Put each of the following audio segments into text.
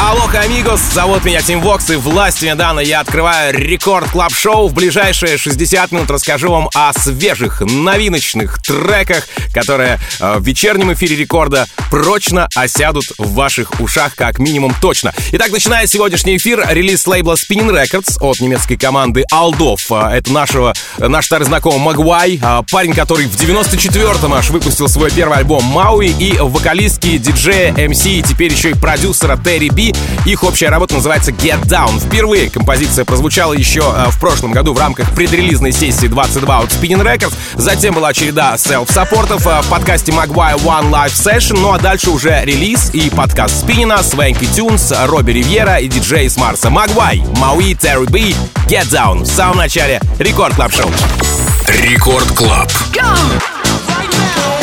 Алло, амигос, зовут меня Team Vox, и власть мне дана. Я открываю Record Club Show В ближайшие 60 минут расскажу вам о свежих, новиночных треках, которые э, в вечернем эфире Рекорда прочно осядут в ваших ушах, как минимум точно. Итак, начиная сегодняшний эфир, релиз лейбла Spinnin' Records от немецкой команды Алдов. Э, это нашего, наш старый знакомый Moguai, э, парень, который в 94-м аж выпустил свой первый альбом Мауи, и вокалистки, диджея, МС, и теперь еще и продюсера Terri B их общая работа называется Get Down. Впервые композиция прозвучала еще э, в прошлом году в рамках предрелизной сессии 22 от Spinnin' Records. Затем была череда self-support ов э, в подкасте Moguai One Live Session. Ну а дальше уже релиз и подкаст Spinnin' а, Swanky Tunes, Robbie Rivera и DJs From Mars. Moguai, Мауи, Terri B, Get Down. В самом начале Record Club Show. Record Club. Go! all night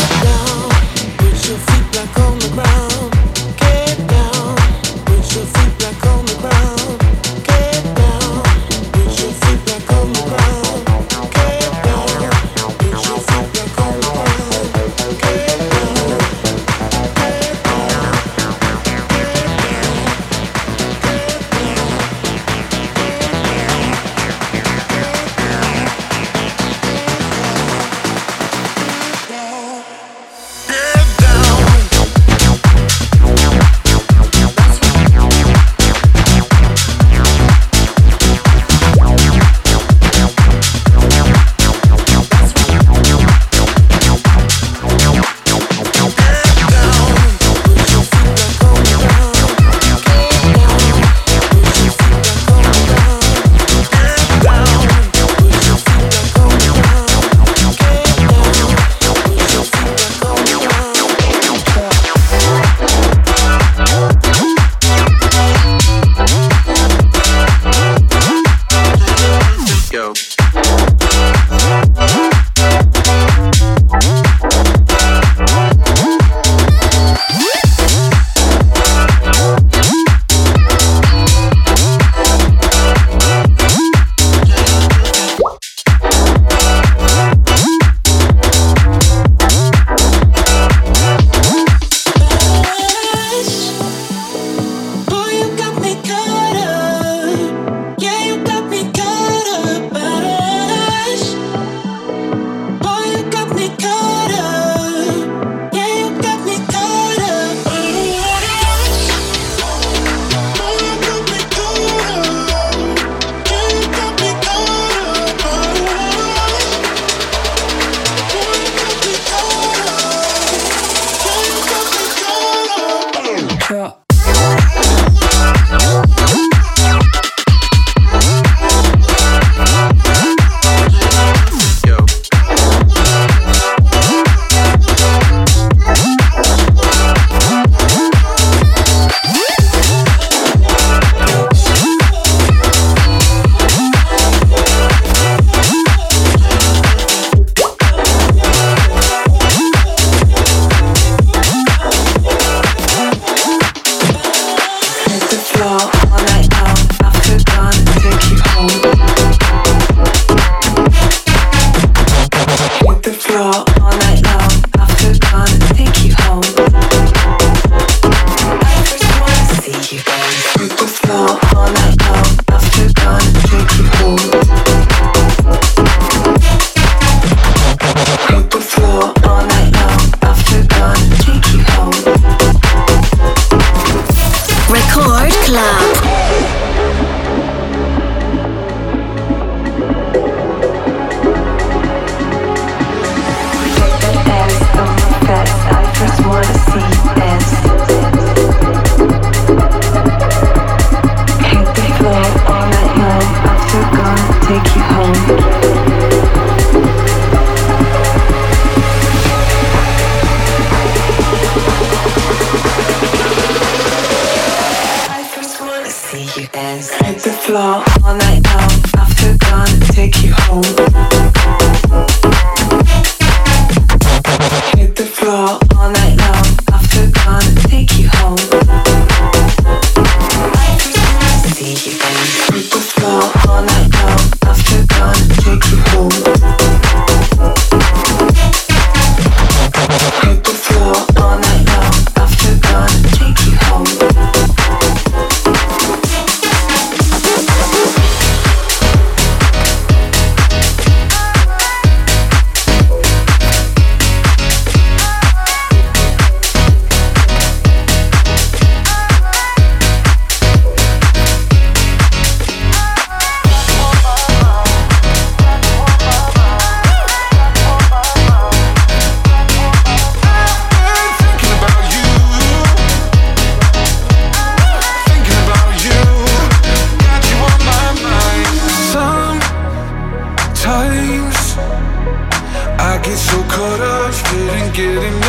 getting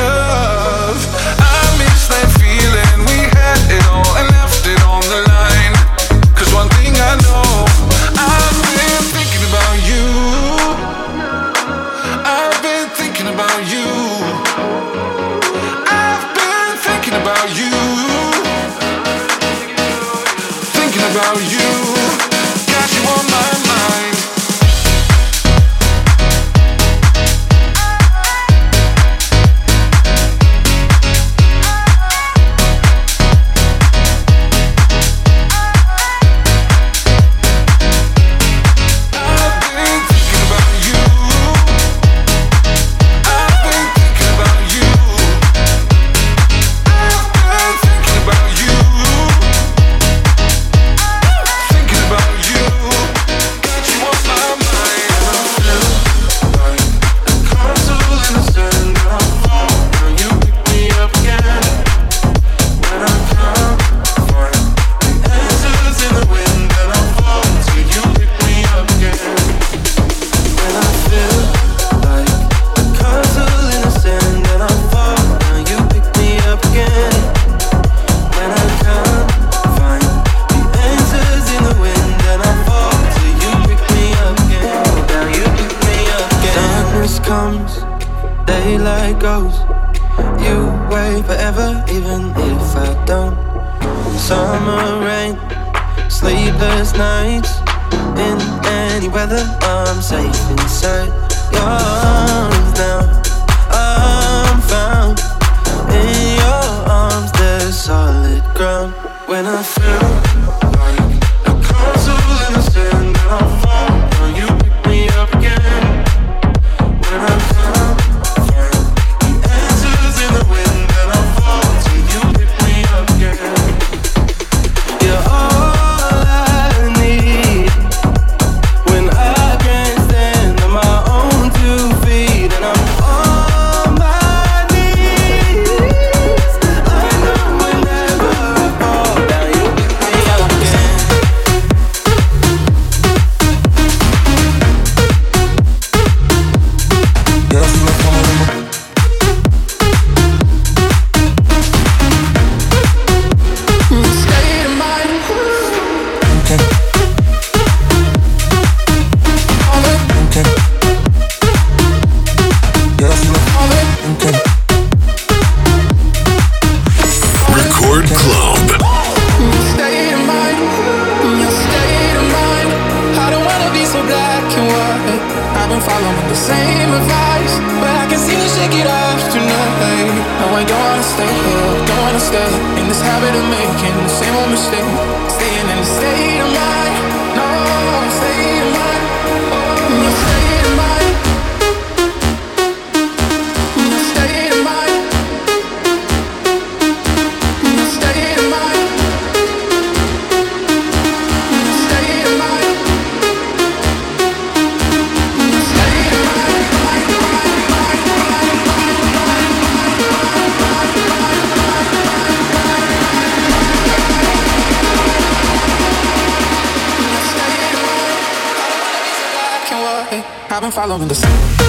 I've been following the same.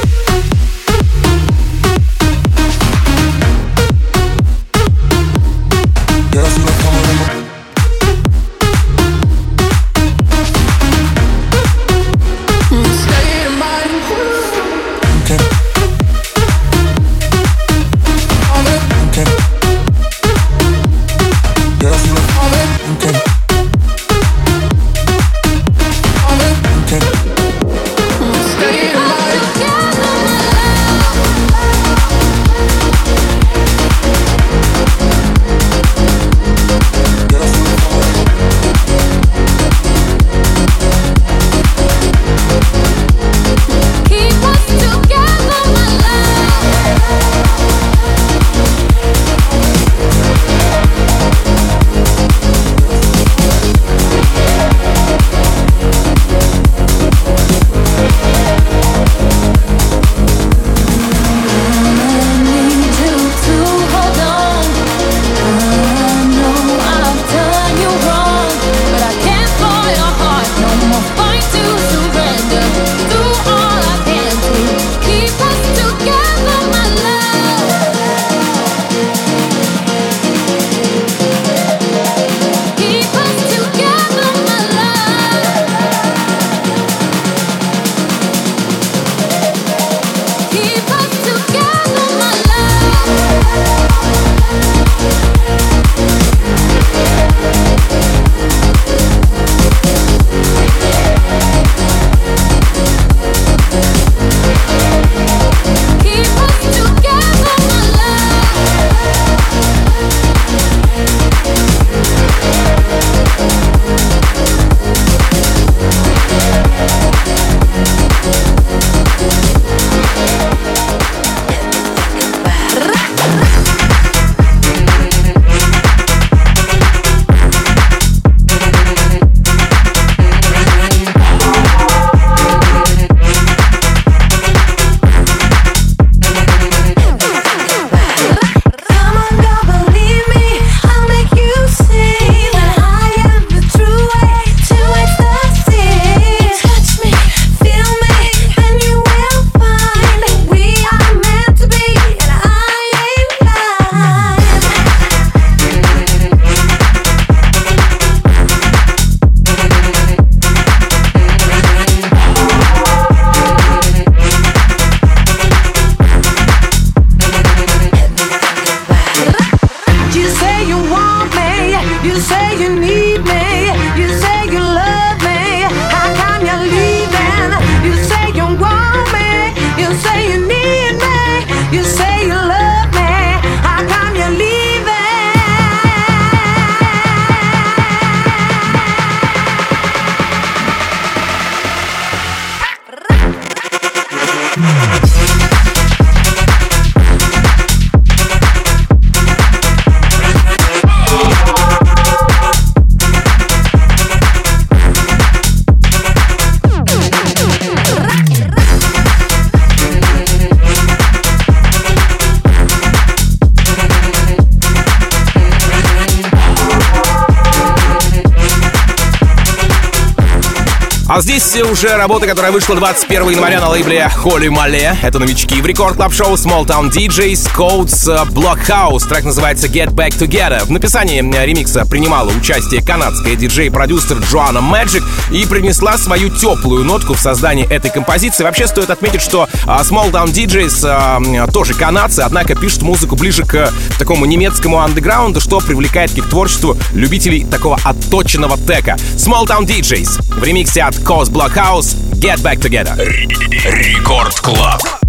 А здесь уже работа, которая вышла 21 января на лейбле Holy Malé. Это новички в Record Club Show Small Town DJs, Codes, э, Blockhouse. Трек называется Get Back Together. В написании э, ремикса принимала участие канадская диджей-продюсер Joanna Magik и принесла свою теплую нотку в создании этой композиции. Вообще стоит отметить, что а, Small Town DJs тоже канадцы, однако пишут музыку ближе к такому немецкому андеграунду, что привлекает к их творчеству любителей такого отточенного тека. Small Town DJs в ремиксе от Cause Blockhouse Get Back Together. Рекорд Клаб.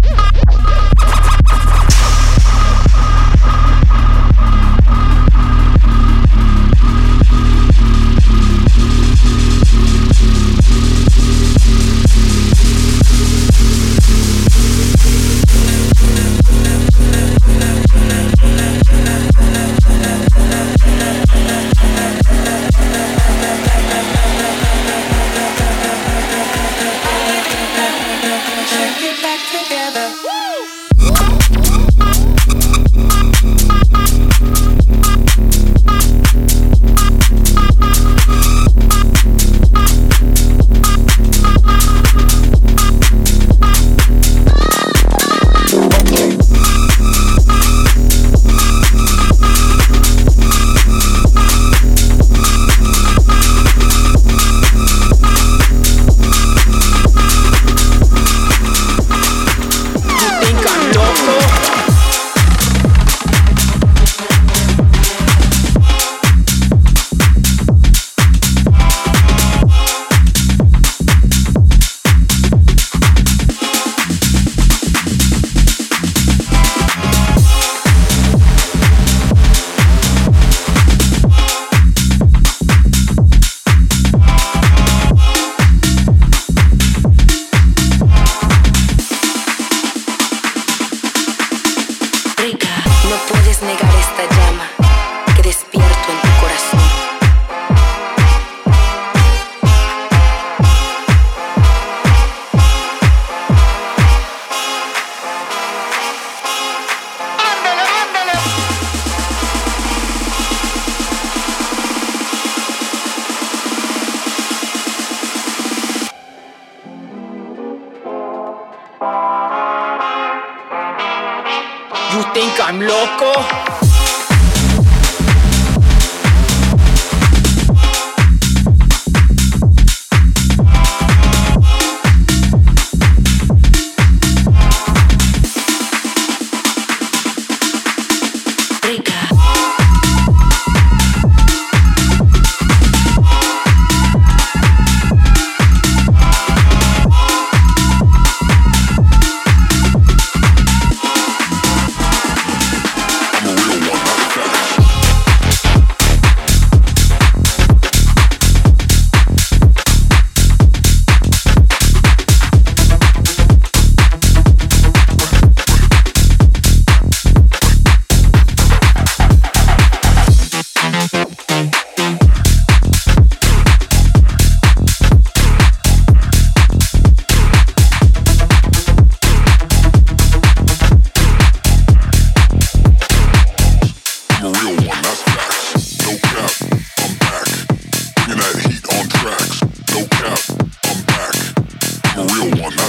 Real one,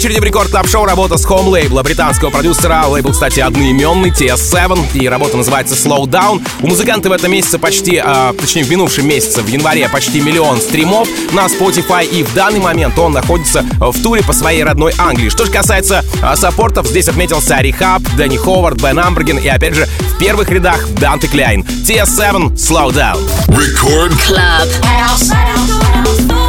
очереди в рекорд клаб шоу работа с Home лейбла британского продюсера. Лейбл, кстати, одноименный, TS7, и работа называется Slow Down. У музыканта в этом месяце почти, а, точнее, в минувшем месяце, в январе, почти миллион стримов на Spotify, и в данный момент он находится в туре по своей родной Англии. Что же касается а, саппортов, здесь отметился Рихаб, Дэнни Ховард, Бен Амберген и, опять же, в первых рядах Данте Кляйн. TS7, Slow Down. Record Club. Nobody's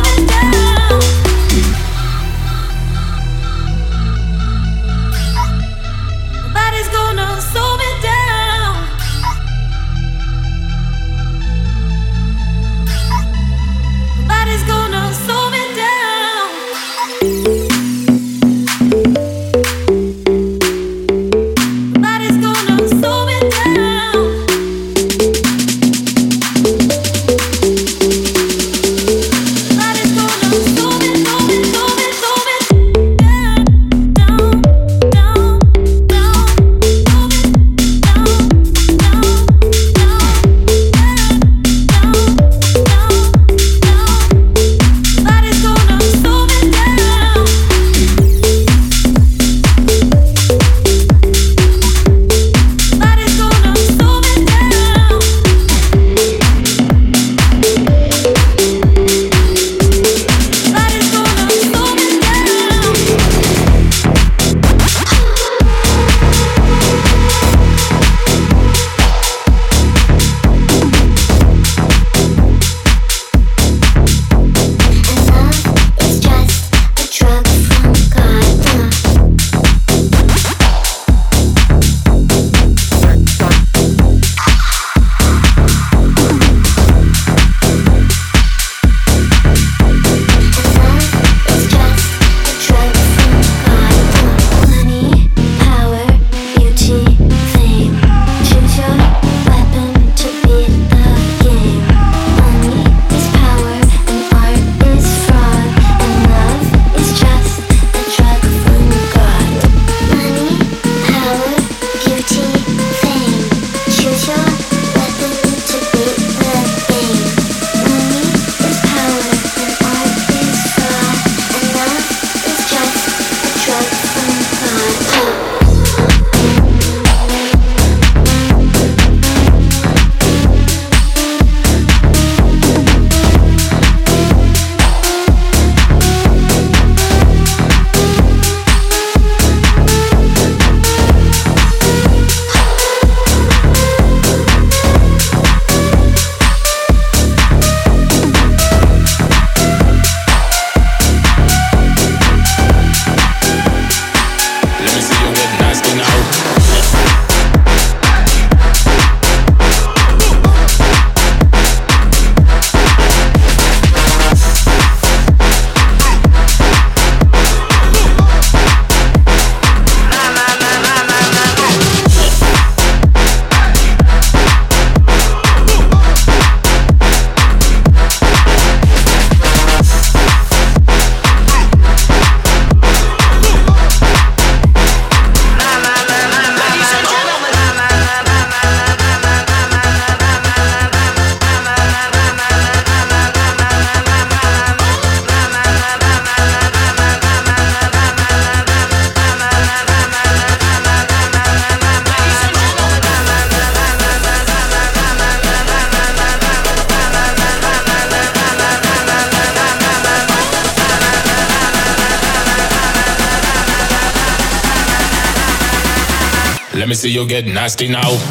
nasty now.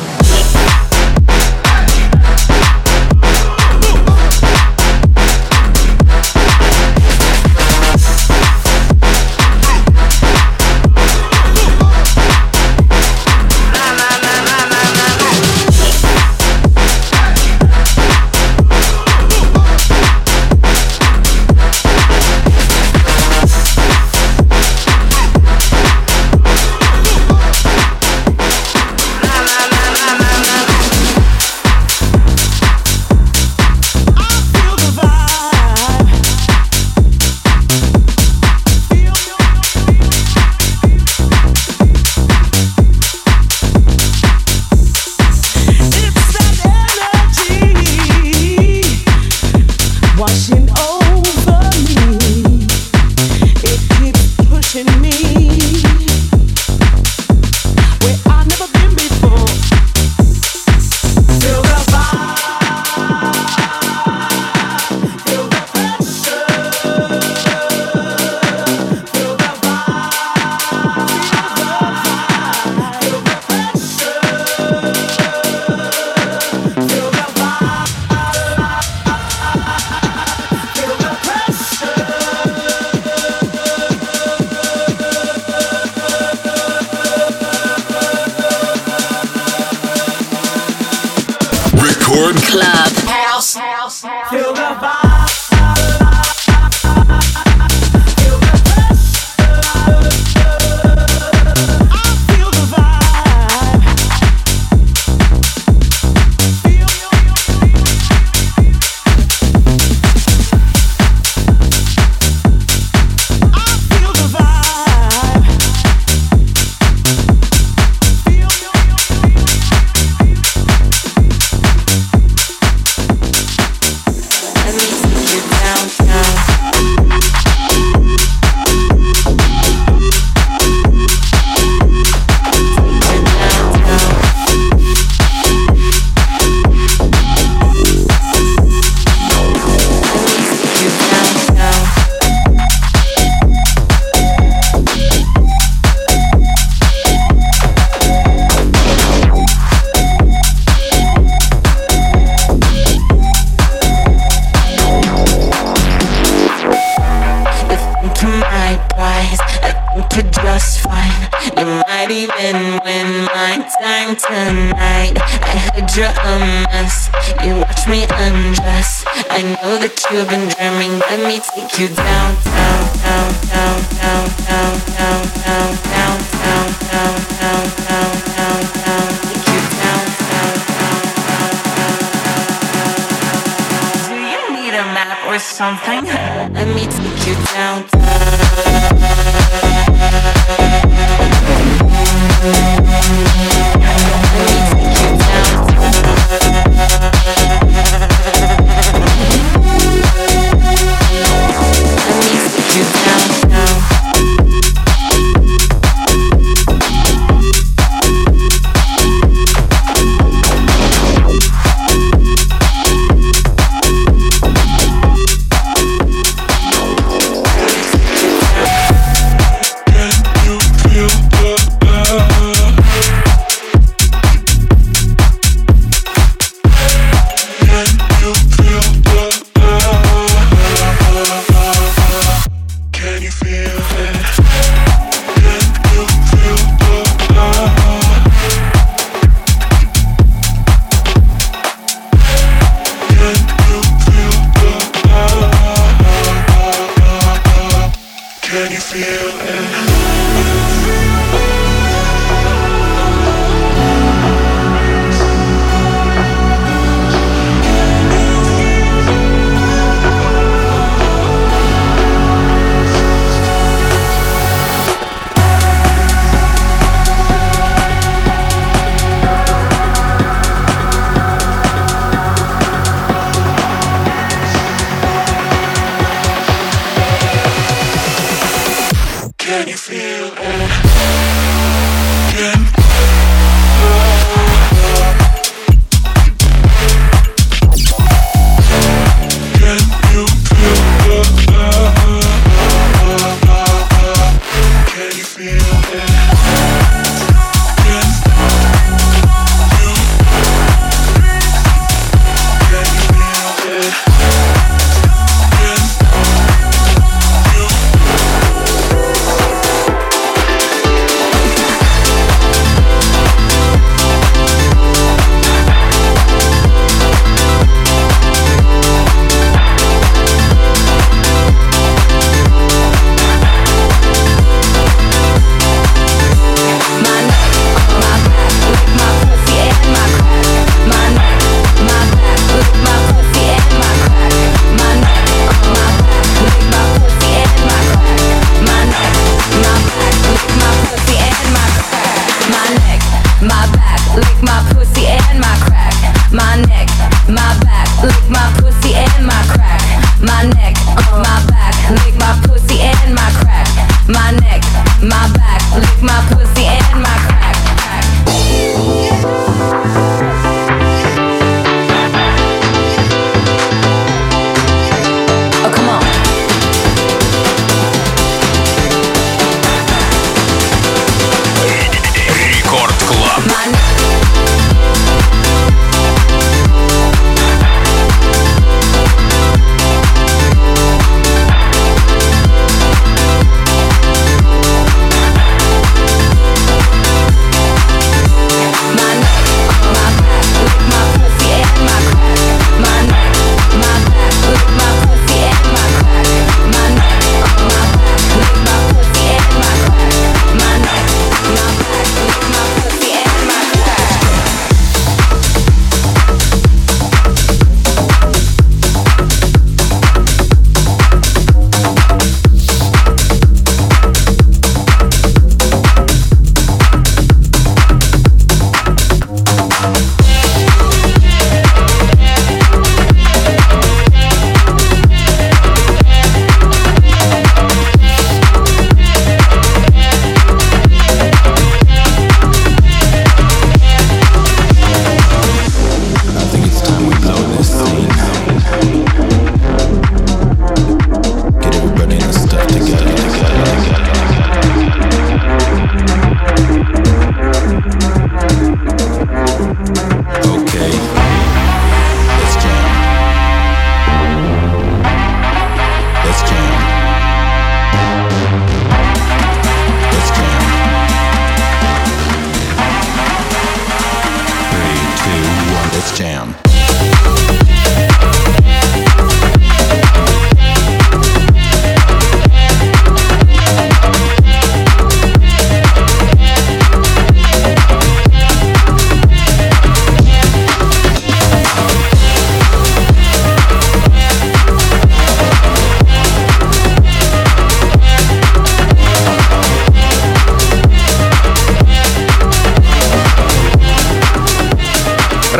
take you down, down, down, down, down, down, down, down, down, down, down, down, down, down, down, take you down, down, down, down, down, down, down. Do you need a map or something? Let me take you down.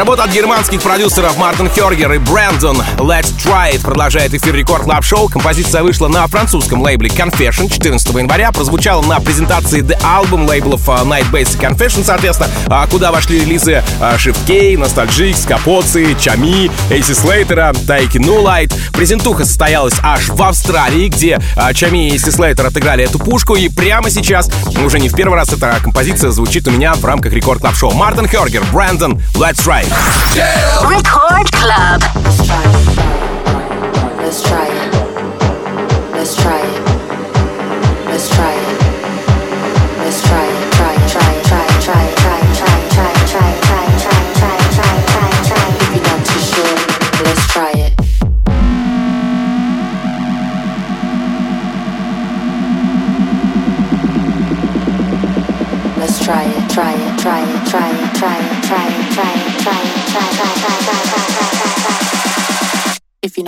Работа от германских продюсеров Мартин Хергер и Брэндон «Let's Try It» продолжает эфир Рекорд Лап Шоу. Композиция вышла на французском лейбле Confession 14 января, прозвучала на презентации The Album лейблов э, Night Base и Confession, соответственно, а куда вошли релизы Shift K, Nostalgic, Скопоцы, Чами, Эйси Слейтера, Тайки Light. Презентуха состоялась аж в Австралии, где а, Чами и Эйси Слейтер отыграли эту пушку, и прямо сейчас, уже не в первый раз эта композиция звучит у меня в рамках Рекорд Клаб Шоу. Мартин Хергер, Брэндон, Let's Try Record Club.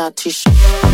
not too sure.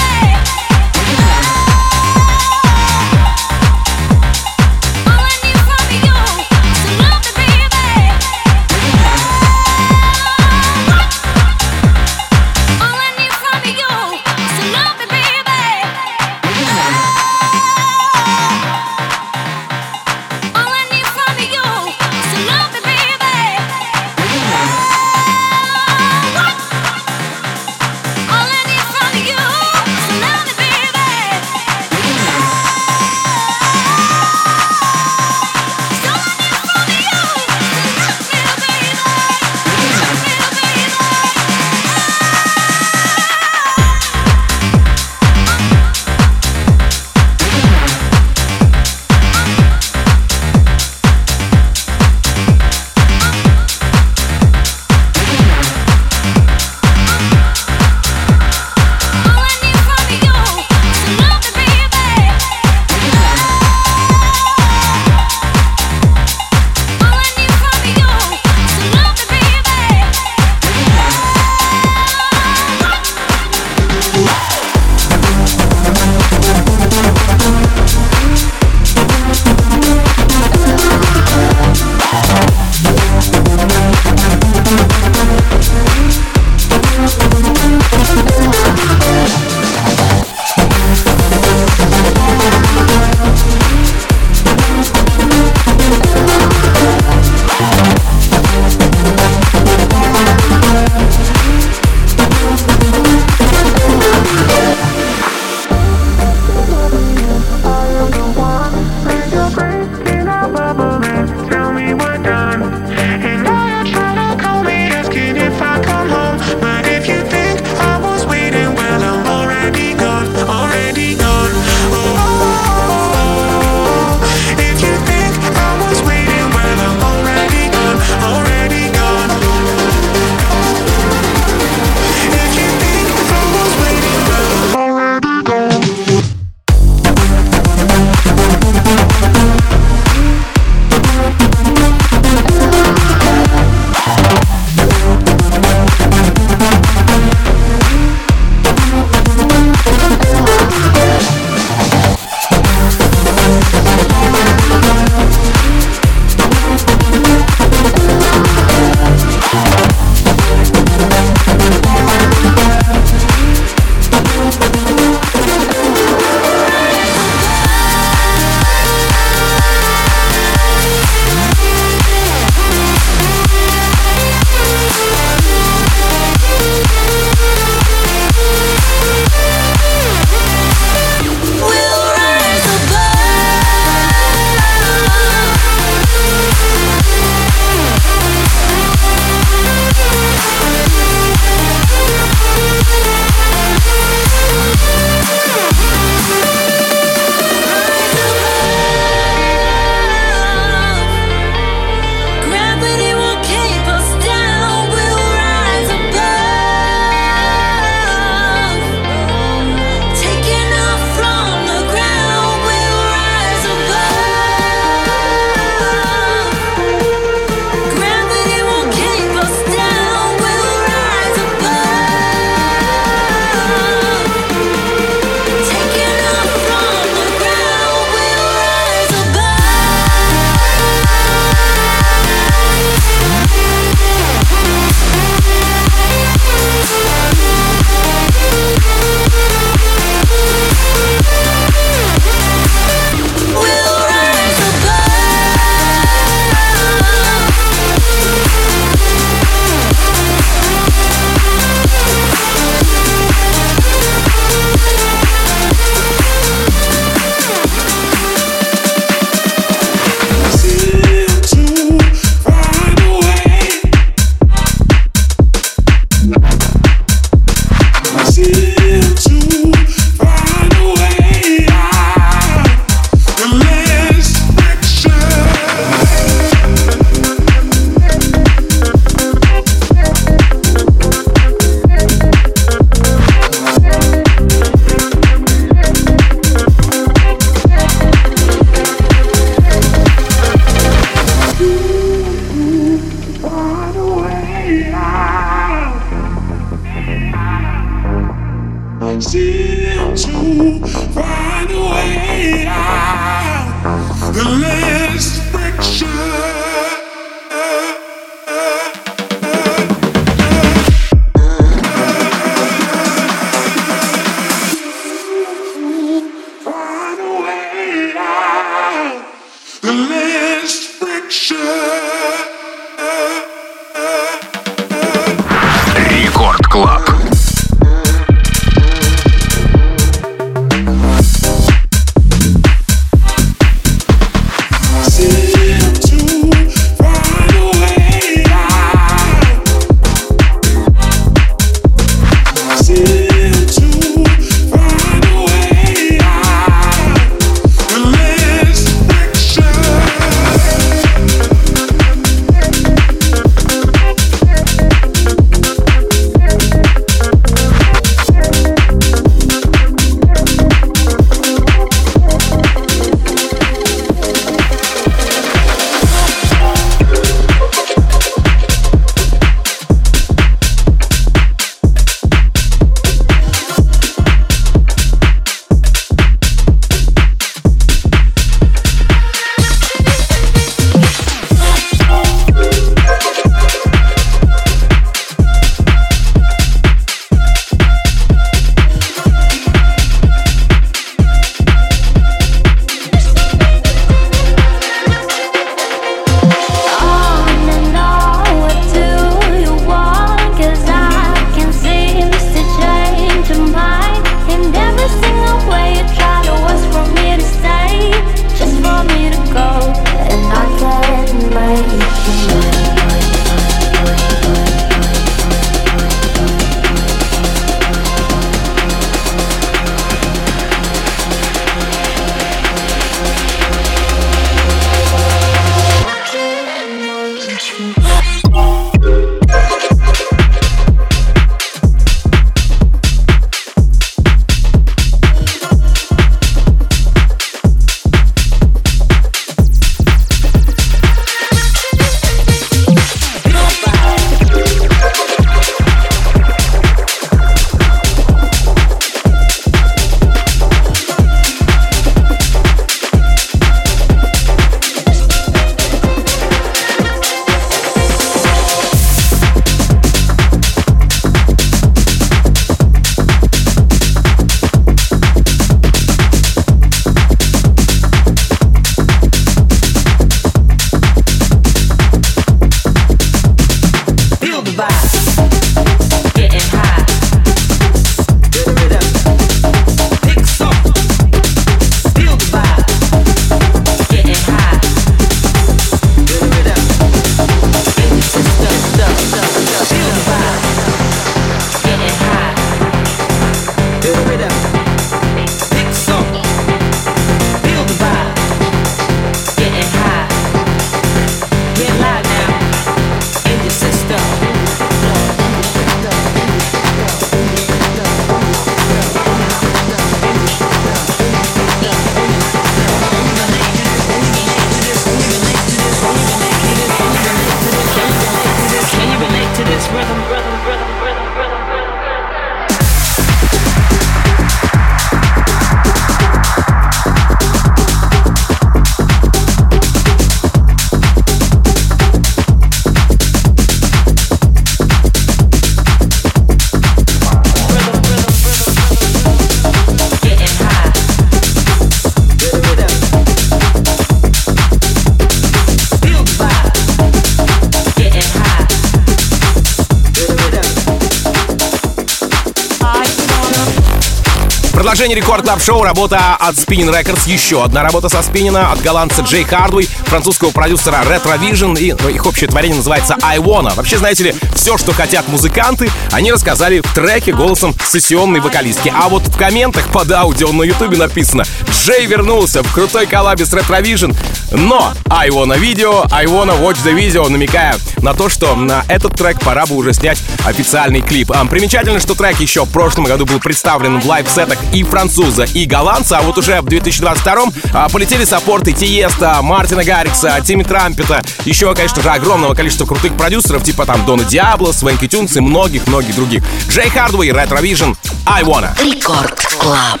Продолжение рекорд клаб шоу работа от Spinning Records. Еще одна работа со Спиннина от голландца Джей Хардвей, французского продюсера Retro Vision. И ну, их общее творение называется I Wanna. Вообще, знаете ли, все, что хотят музыканты, они рассказали в треке голосом сессионной вокалистки. А вот в комментах под аудио на ютубе написано Джей вернулся в крутой коллабе с Retro Vision. Но I Wanna видео, I Wanna watch the video, намекая на то, что на этот трек пора бы уже снять официальный клип. Примечательно, что трек еще в прошлом году был представлен в лайв-сетах и француза, и голландца, а вот уже в 2022 а, полетели саппорты Тиеста, Мартина Гаррикса, Тимми Трампета, еще, конечно же, огромного количества крутых продюсеров, типа там Дона Диабло, Swanky Tunes и многих-многих других. Jay Hardway, Retro Vision, I Wanna. Record Club.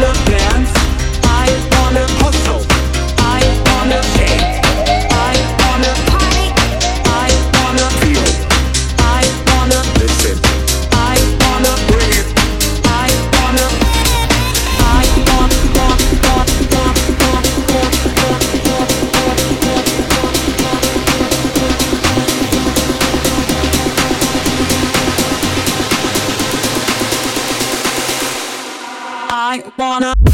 Wanna, marijuana.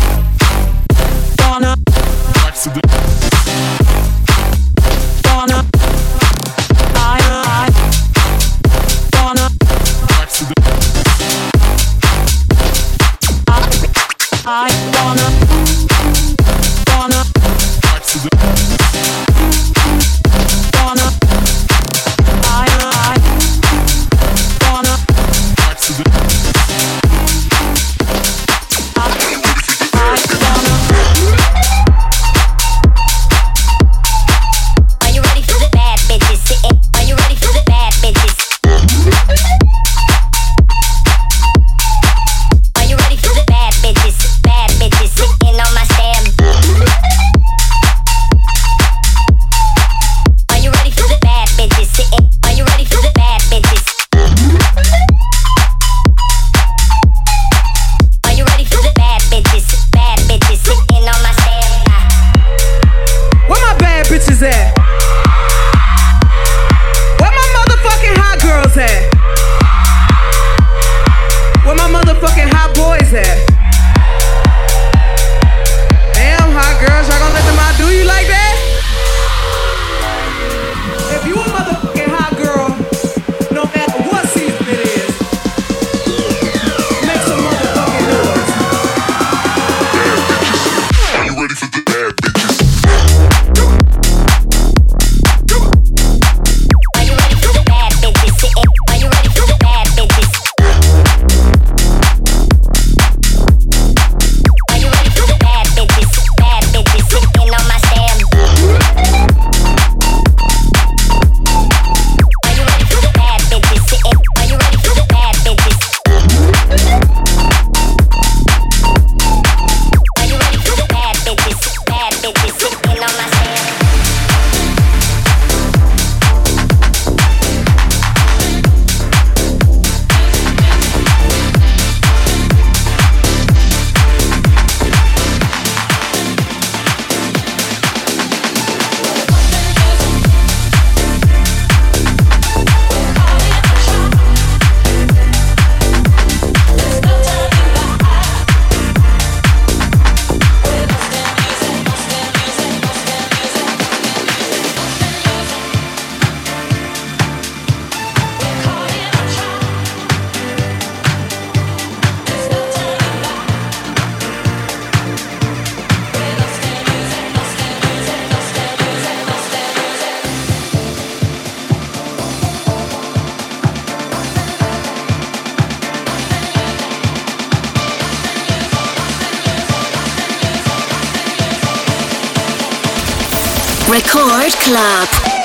Record Club.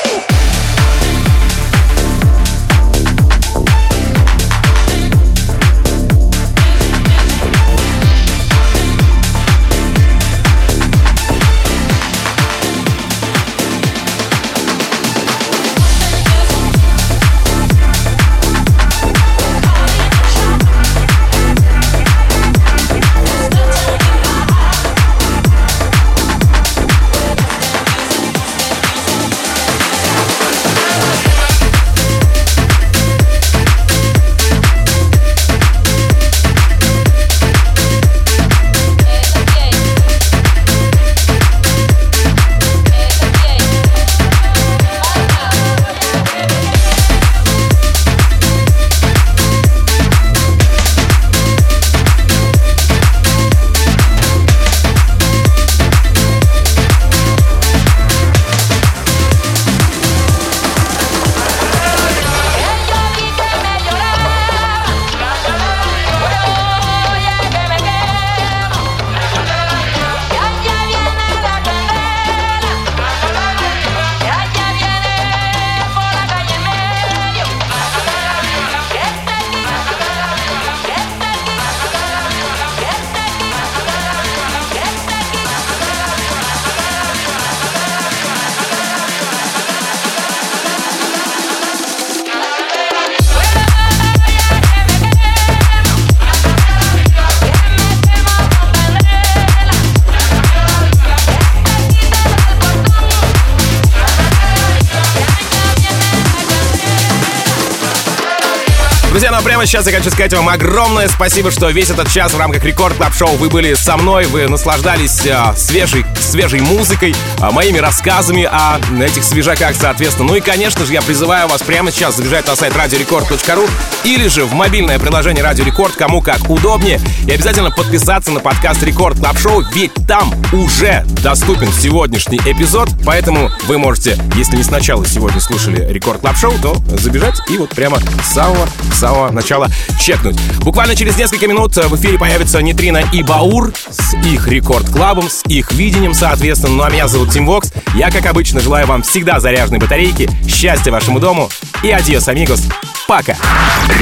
Друзья, ну а прямо сейчас я хочу сказать вам огромное спасибо, что весь этот час в рамках Record Club Show вы были со мной, вы наслаждались а, свежей, свежей музыкой, а, моими рассказами о этих свежаках, соответственно. Ну и, конечно же, я призываю вас прямо сейчас забежать на сайт радиорекорд.ру или же в мобильное приложение Радио Рекорд, кому как удобнее, и обязательно подписаться на подкаст Record Club Show, ведь там уже доступен сегодняшний эпизод, поэтому вы можете, если не сначала сегодня слушали Record Club Show, то забежать и вот прямо с самого, с самого начала чекнуть. Буквально через несколько минут в эфире появятся Нитрина и Баур с их Record Club'ом, с их видением, соответственно. Ну а меня зовут Тим Вокс. Я, как обычно, желаю вам всегда заряженной батарейки, счастья вашему дому и adiós, amigos. Пока!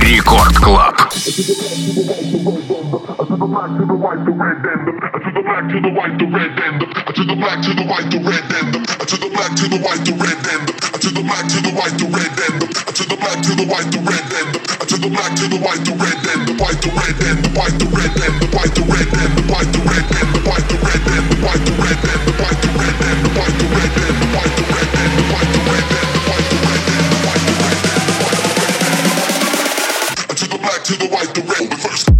Record Club. To the white, the red, and the to the black, to the white, the red, and the to the black, to the white, the red, and the to the black, to the white, the red, and the to the black, to the white, the red, and the to the black, to the white, the red, and the the black, the white, the red, and the white, the red, and the white, the red, and the white, the red, and the white, the red, and the white, the red, and the white, the red, and the white, the red, and the white, the red, and the white, the red, and the white, the red, and the white, the red, and the white, the red, and the white, the red, to the black, to the white, the